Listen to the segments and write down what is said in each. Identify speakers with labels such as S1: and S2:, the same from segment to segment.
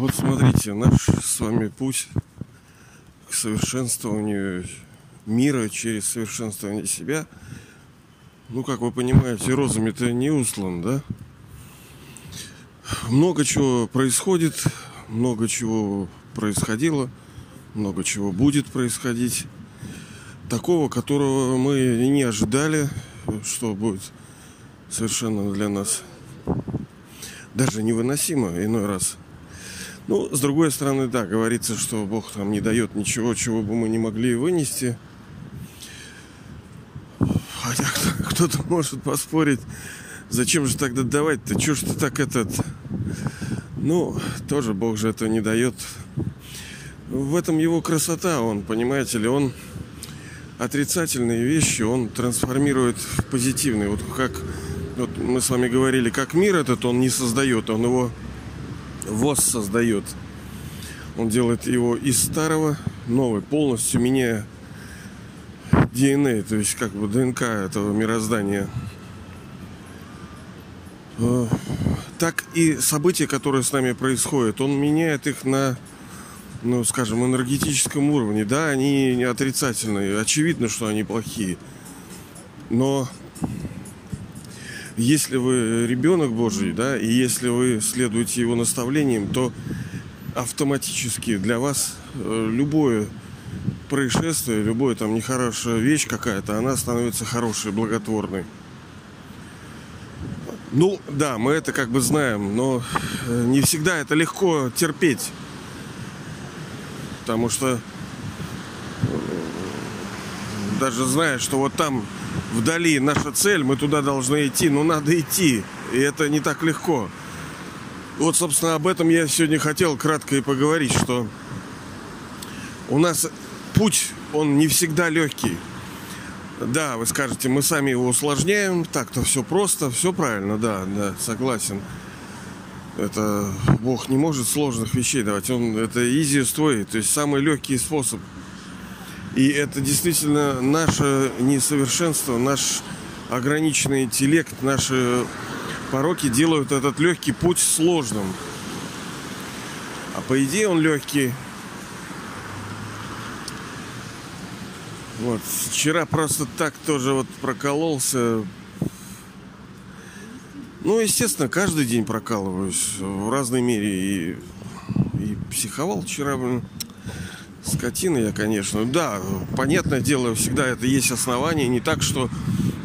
S1: Вот смотрите, наш с вами путь к совершенствованию мира через совершенствование себя, ну, как вы понимаете, розами-то не услан, да? Много чего происходит, много чего происходило, много чего будет происходить. Такого, которого мы и не ожидали, что будет совершенно для нас даже невыносимо иной раз. Ну, с другой стороны, да, говорится, что Бог там не дает ничего, чего бы мы не могли вынести. Хотя кто-то может поспорить, зачем же тогда давать-то? Чего ж ты так этот... Ну, тоже Бог же это не дает. В этом его красота, он, понимаете ли, он отрицательные вещи, он трансформирует в позитивные. Вот как вот мы с вами говорили, как мир этот он не создает, он его воссоздает. Он делает его из старого новый, полностью меняя DNA, то есть как бы ДНК этого мироздания. Э, так и события, которые с нами происходят, он меняет их на, ну, скажем, энергетическом уровне. Да, они не отрицательные, очевидно, что они плохие. Но если вы ребенок Божий, да, и если вы следуете его наставлениям, то автоматически для вас э, любое происшествие, любое там нехорошая вещь какая-то, она становится хорошей, благотворной. Ну, да, мы это как бы знаем, но э, не всегда это легко терпеть. Потому что даже зная, что вот там вдали наша цель, мы туда должны идти, но надо идти. И это не так легко. Вот, собственно, об этом я сегодня хотел кратко и поговорить, что у нас путь, он не всегда легкий. Да, вы скажете, мы сами его усложняем, так-то все просто, все правильно, да, да, согласен. Это Бог не может сложных вещей давать, он это easiest way, то есть самый легкий способ – и это действительно наше несовершенство, наш ограниченный интеллект, наши пороки делают этот легкий путь сложным. А по идее он легкий. Вот, вчера просто так тоже вот прокололся. Ну, естественно, каждый день прокалываюсь в разной мере. И, и психовал вчера, блин. Скотина я, конечно. Да, понятное дело, всегда это есть основание. Не так, что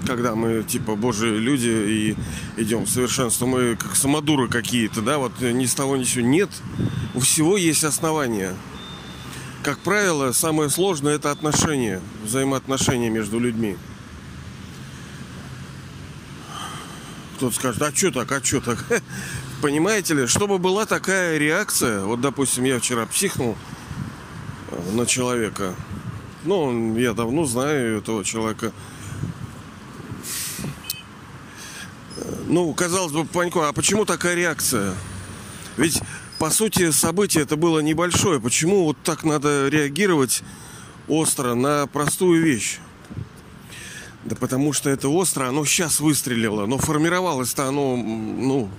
S1: когда мы типа божьи люди и идем в совершенство, мы как самодуры какие-то, да, вот ни с того ни с сего. Нет, у всего есть основания. Как правило, самое сложное это отношения, взаимоотношения между людьми. Кто-то скажет, а что так, а что так? Понимаете ли, чтобы была такая реакция, вот, допустим, я вчера психнул, на человека. Ну, я давно знаю этого человека. Ну, казалось бы, Панько, а почему такая реакция? Ведь, по сути, событие это было небольшое. Почему вот так надо реагировать остро на простую вещь? Да потому что это остро, оно сейчас выстрелило, но формировалось-то оно, ну,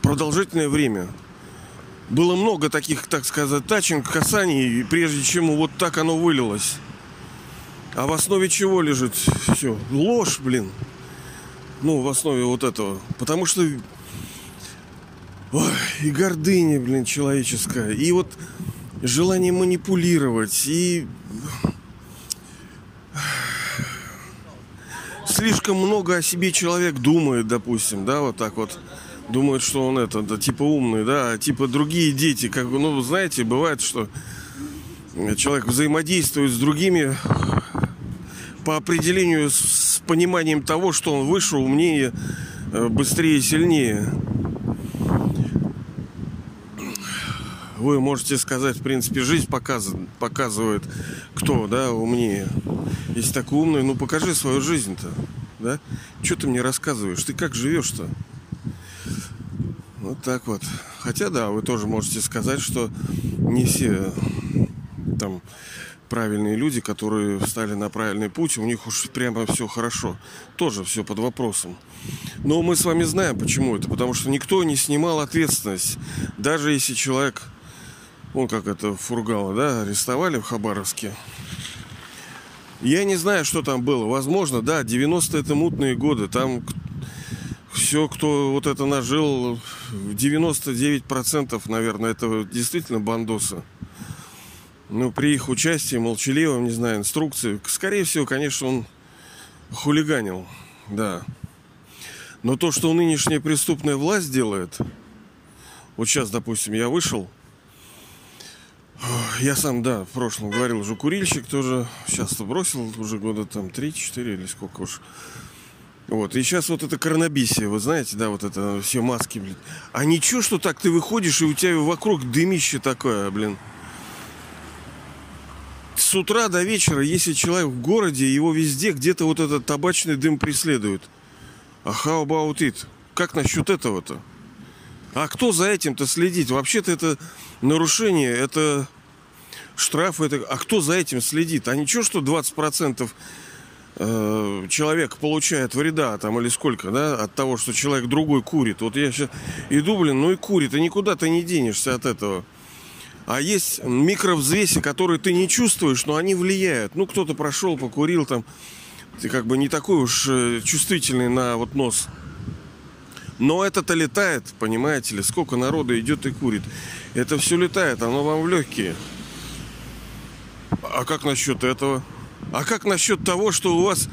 S1: продолжительное время было много таких, так сказать, тачинг, касаний, прежде чем вот так оно вылилось. А в основе чего лежит все? Ложь, блин. Ну, в основе вот этого. Потому что Ой, и гордыня, блин, человеческая. И вот желание манипулировать. И слишком много о себе человек думает, допустим, да, вот так вот думают, что он это, да, типа умный, да, а типа другие дети, как бы, ну, знаете, бывает, что человек взаимодействует с другими по определению с пониманием того, что он выше, умнее, э, быстрее, сильнее. Вы можете сказать, в принципе, жизнь показывает, показывает кто, да, умнее. Если такой умный, ну покажи свою жизнь-то, да? Что ты мне рассказываешь? Ты как живешь-то? Вот так вот. Хотя, да, вы тоже можете сказать, что не все там правильные люди, которые встали на правильный путь, у них уж прямо все хорошо. Тоже все под вопросом. Но мы с вами знаем, почему это. Потому что никто не снимал ответственность. Даже если человек Вон как это Фургала, да, арестовали в Хабаровске. Я не знаю, что там было. Возможно, да, 90-е это мутные годы. Там все, кто вот это нажил, 99% наверное, это действительно бандосы. Ну, при их участии, молчаливом, не знаю, инструкции, скорее всего, конечно, он хулиганил, да. Но то, что нынешняя преступная власть делает, вот сейчас, допустим, я вышел, я сам, да, в прошлом говорил уже курильщик тоже, сейчас-то бросил уже года там 3-4 или сколько уж. Вот, и сейчас вот это коронабисие, вы знаете, да, вот это все маски, блин. А ничего, что так ты выходишь, и у тебя вокруг дымище такое, блин. С утра до вечера, если человек в городе, его везде где-то вот этот табачный дым преследует. А how about it? Как насчет этого-то? А кто за этим-то следит? Вообще-то это нарушение, это штраф, это... А кто за этим следит? А ничего, что 20% Э, человек получает вреда там или сколько, да, от того, что человек другой курит. Вот я сейчас иду, блин, ну и курит, и никуда ты не денешься от этого. А есть микровзвеси, которые ты не чувствуешь, но они влияют. Ну, кто-то прошел, покурил там, ты как бы не такой уж э, чувствительный на вот нос. Но это-то летает, понимаете ли, сколько народу идет и курит. Это все летает, оно вам в легкие. А как насчет этого? А как насчет того, что у вас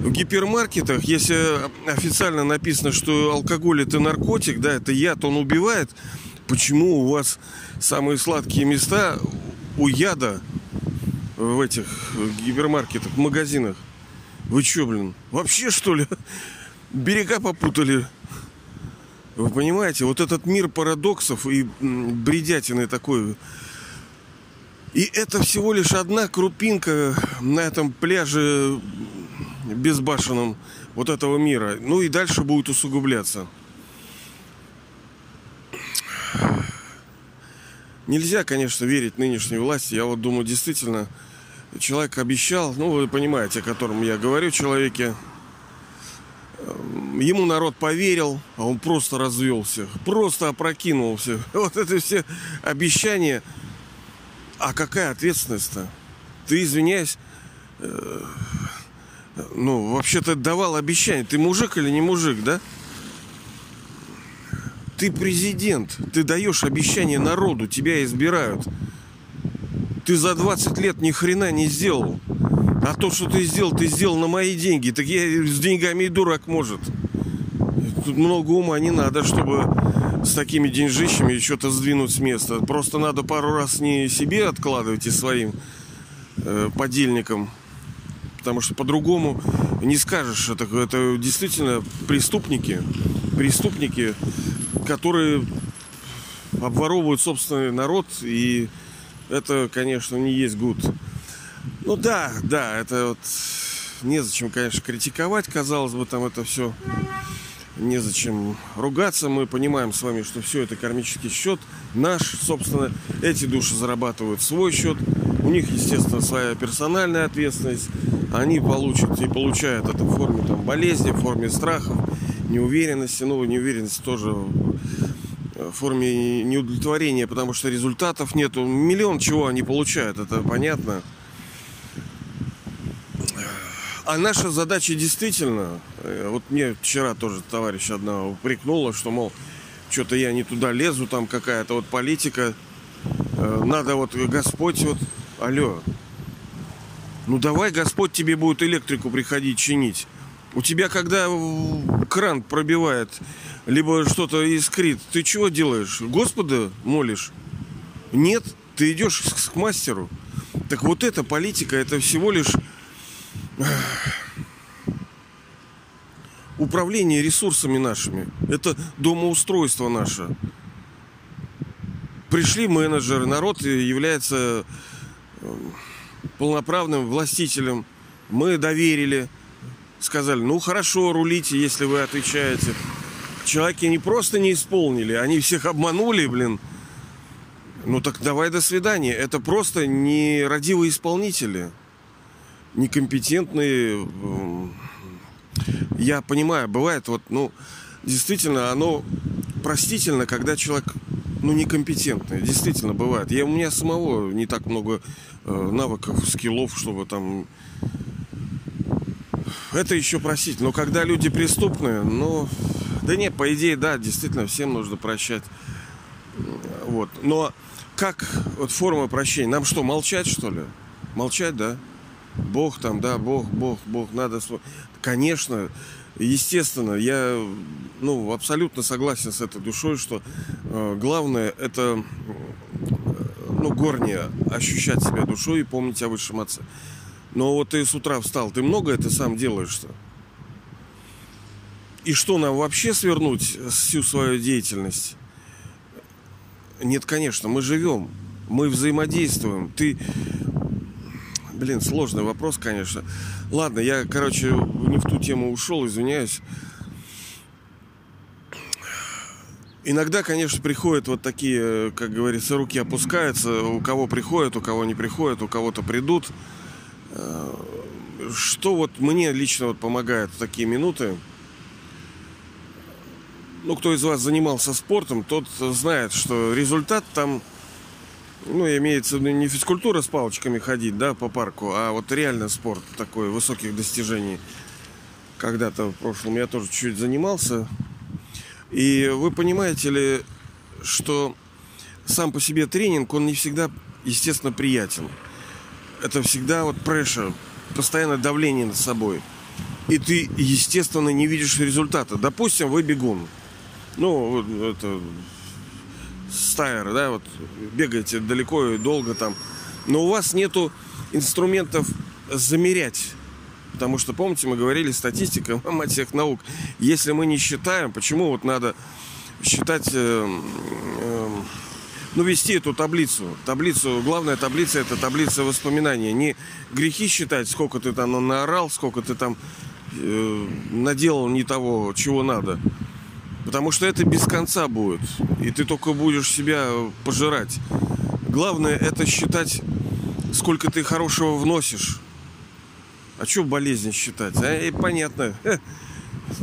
S1: в гипермаркетах, если официально написано, что алкоголь это наркотик, да, это яд, он убивает, почему у вас самые сладкие места у яда в этих гипермаркетах, магазинах? Вы что, блин, вообще что ли? Берега попутали. Вы понимаете, вот этот мир парадоксов и бредятины такой и это всего лишь одна крупинка на этом пляже безбашенном вот этого мира. Ну и дальше будет усугубляться. Нельзя, конечно, верить нынешней власти. Я вот думаю, действительно, человек обещал, ну, вы понимаете, о котором я говорю, человеке, ему народ поверил, а он просто развелся, просто опрокинулся. Вот это все обещания – а какая ответственность-то? Ты, извиняюсь, э, ну, вообще-то давал обещание. Ты мужик или не мужик, да? Ты президент. Ты даешь обещание народу. Тебя избирают. Ты за 20 лет ни хрена не сделал. А то, что ты сделал, ты сделал на мои деньги. Так я с деньгами и дурак может. Тут много ума не надо, чтобы с такими деньжищами что-то сдвинуть с места. Просто надо пару раз не себе откладывать и своим э, подельникам. Потому что по-другому не скажешь. Это, это действительно преступники. Преступники, которые обворовывают собственный народ. И это, конечно, не есть гуд. Ну да, да, это вот незачем, конечно, критиковать, казалось бы, там это все незачем ругаться. Мы понимаем с вами, что все это кармический счет наш. Собственно, эти души зарабатывают свой счет. У них, естественно, своя персональная ответственность. Они получат и получают это в форме там, болезни, в форме страхов, неуверенности. Ну, неуверенность тоже в форме неудовлетворения, потому что результатов нету. Миллион чего они получают, это понятно. А наша задача действительно, э, вот мне вчера тоже товарищ одна упрекнула, что, мол, что-то я не туда лезу, там какая-то вот политика, э, надо вот Господь вот, алло, ну давай Господь тебе будет электрику приходить чинить. У тебя когда кран пробивает, либо что-то искрит, ты чего делаешь? Господа молишь? Нет, ты идешь к мастеру. Так вот эта политика, это всего лишь управление ресурсами нашими. Это домоустройство наше. Пришли менеджеры, народ является э, полноправным властителем. Мы доверили, сказали, ну хорошо, рулите, если вы отвечаете. Человеки не просто не исполнили, они всех обманули, блин. Ну так давай до свидания. Это просто нерадивые исполнители некомпетентные. Я понимаю, бывает вот, ну, действительно, оно простительно, когда человек ну, некомпетентные. Действительно бывает. Я, у меня самого не так много э, навыков, скиллов, чтобы там... Это еще просить. Но когда люди преступные, ну... Да нет, по идее, да, действительно, всем нужно прощать. Вот. Но как вот форма прощения? Нам что, молчать, что ли? Молчать, да? Бог там, да, Бог, Бог, Бог, надо... Конечно, естественно, я ну, абсолютно согласен с этой душой, что э, главное это ну, горнее ощущать себя душой и помнить о высшем отце. Но вот ты с утра встал, ты много это сам делаешь-то? И что нам вообще свернуть всю свою деятельность? Нет, конечно, мы живем, мы взаимодействуем. Ты Блин, сложный вопрос, конечно. Ладно, я, короче, не в ту тему ушел, извиняюсь. Иногда, конечно, приходят вот такие, как говорится, руки опускаются. У кого приходят, у кого не приходят, у кого-то придут. Э, что вот мне лично вот помогает в такие минуты? Ну, кто из вас занимался спортом, тот знает, что результат там ну, имеется в виду не физкультура с палочками ходить, да, по парку, а вот реально спорт такой высоких достижений. Когда-то в прошлом я тоже чуть занимался. И вы понимаете ли, что сам по себе тренинг, он не всегда, естественно, приятен. Это всегда вот прешер, постоянное давление над собой. И ты, естественно, не видишь результата. Допустим, вы бегун. Ну, это стайер, да, вот бегаете далеко и долго там, но у вас нету инструментов замерять. Потому что, помните, мы говорили, статистика, мать всех наук. Если мы не считаем, почему вот надо считать, э, э, ну, вести эту таблицу. Таблицу, главная таблица это таблица воспоминаний. Не грехи считать, сколько ты там наорал, сколько ты там э, наделал не того, чего надо. Потому что это без конца будет. И ты только будешь себя пожирать. Главное это считать, сколько ты хорошего вносишь. А что болезни считать? А, и понятно.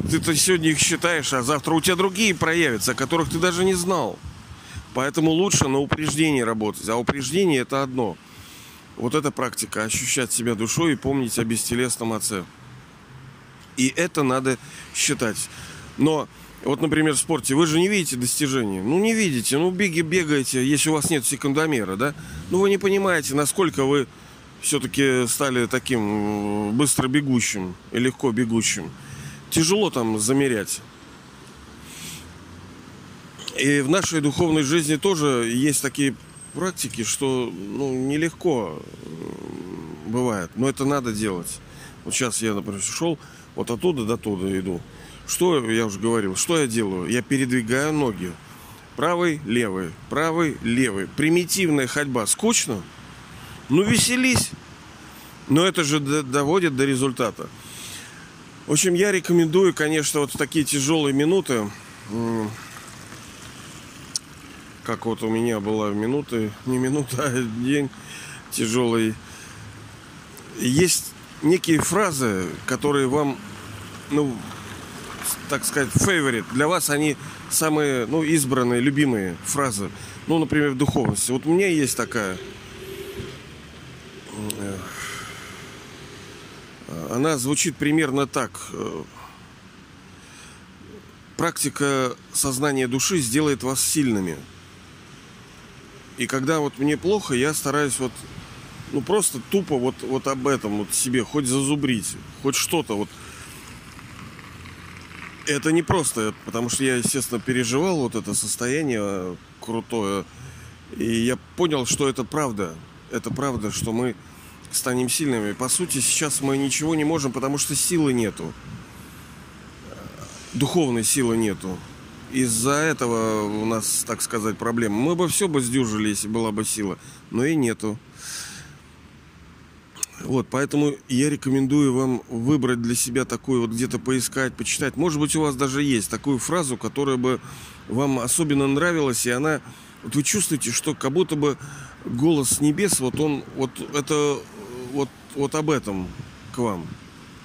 S1: Ты-то сегодня их считаешь, а завтра у тебя другие проявятся, о которых ты даже не знал. Поэтому лучше на упреждении работать. А упреждение это одно. Вот эта практика. Ощущать себя душой и помнить о бестелесном отце. И это надо считать. Но вот, например, в спорте вы же не видите достижения. Ну, не видите. Ну, беги, бегаете, если у вас нет секундомера, да? Ну, вы не понимаете, насколько вы все-таки стали таким быстро бегущим и легко бегущим. Тяжело там замерять. И в нашей духовной жизни тоже есть такие практики, что ну, нелегко бывает. Но это надо делать. Вот сейчас я, например, шел вот оттуда до туда иду. Что я уже говорил, что я делаю? Я передвигаю ноги. Правый, левый, правый, левый. Примитивная ходьба. Скучно? Ну, веселись. Но это же доводит до результата. В общем, я рекомендую, конечно, вот в такие тяжелые минуты, как вот у меня была минуты, не минута, а день тяжелый. Есть некие фразы, которые вам, ну, так сказать, favorite. Для вас они самые, ну, избранные, любимые фразы. Ну, например, в духовности. Вот у меня есть такая. Она звучит примерно так. Практика сознания души сделает вас сильными. И когда вот мне плохо, я стараюсь вот ну просто тупо вот, вот об этом вот себе хоть зазубрить, хоть что-то вот это не просто, потому что я, естественно, переживал вот это состояние крутое. И я понял, что это правда. Это правда, что мы станем сильными. По сути, сейчас мы ничего не можем, потому что силы нету. Духовной силы нету. Из-за этого у нас, так сказать, проблема. Мы бы все бы сдюжили, если была бы сила. Но и нету. Вот, поэтому я рекомендую вам выбрать для себя такую вот где-то поискать, почитать. Может быть, у вас даже есть такую фразу, которая бы вам особенно нравилась, и она, вот вы чувствуете, что как будто бы голос небес, вот он, вот это, вот, вот об этом к вам.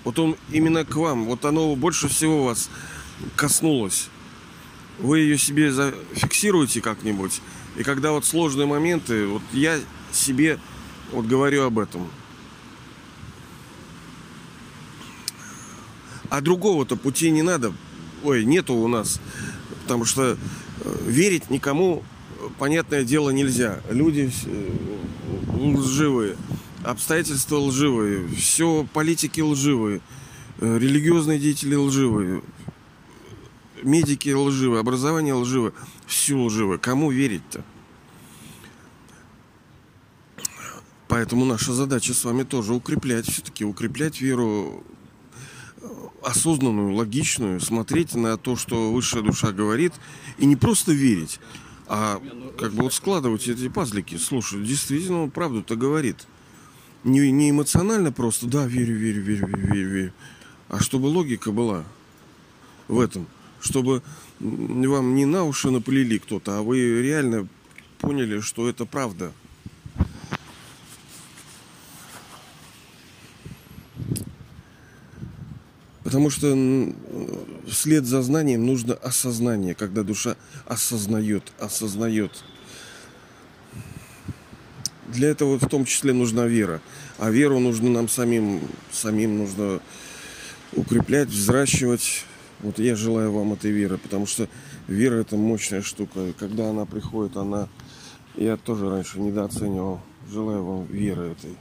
S1: Вот он именно к вам, вот оно больше всего вас коснулось. Вы ее себе зафиксируете как-нибудь. И когда вот сложные моменты, вот я себе вот говорю об этом. А другого-то пути не надо. Ой, нету у нас. Потому что э, верить никому, понятное дело, нельзя. Люди э, лживые, обстоятельства лживые, все политики лживые, э, религиозные деятели лживые, медики лживые, образование лживое, все лживое. Кому верить-то? Поэтому наша задача с вами тоже укреплять, все-таки укреплять веру э, осознанную, логичную, смотреть на то, что высшая душа говорит, и не просто верить, а как бы вот складывать эти пазлики. Слушай, действительно, он правду-то говорит. Не, не эмоционально просто, да, верю, верю, верю, верю, верю, верю, а чтобы логика была в этом, чтобы вам не на уши наплели кто-то, а вы реально поняли, что это правда – Потому что вслед за знанием нужно осознание, когда душа осознает, осознает. Для этого в том числе нужна вера. А веру нужно нам самим, самим нужно укреплять, взращивать. Вот я желаю вам этой веры, потому что вера это мощная штука. И когда она приходит, она... Я тоже раньше недооценивал. Желаю вам веры этой.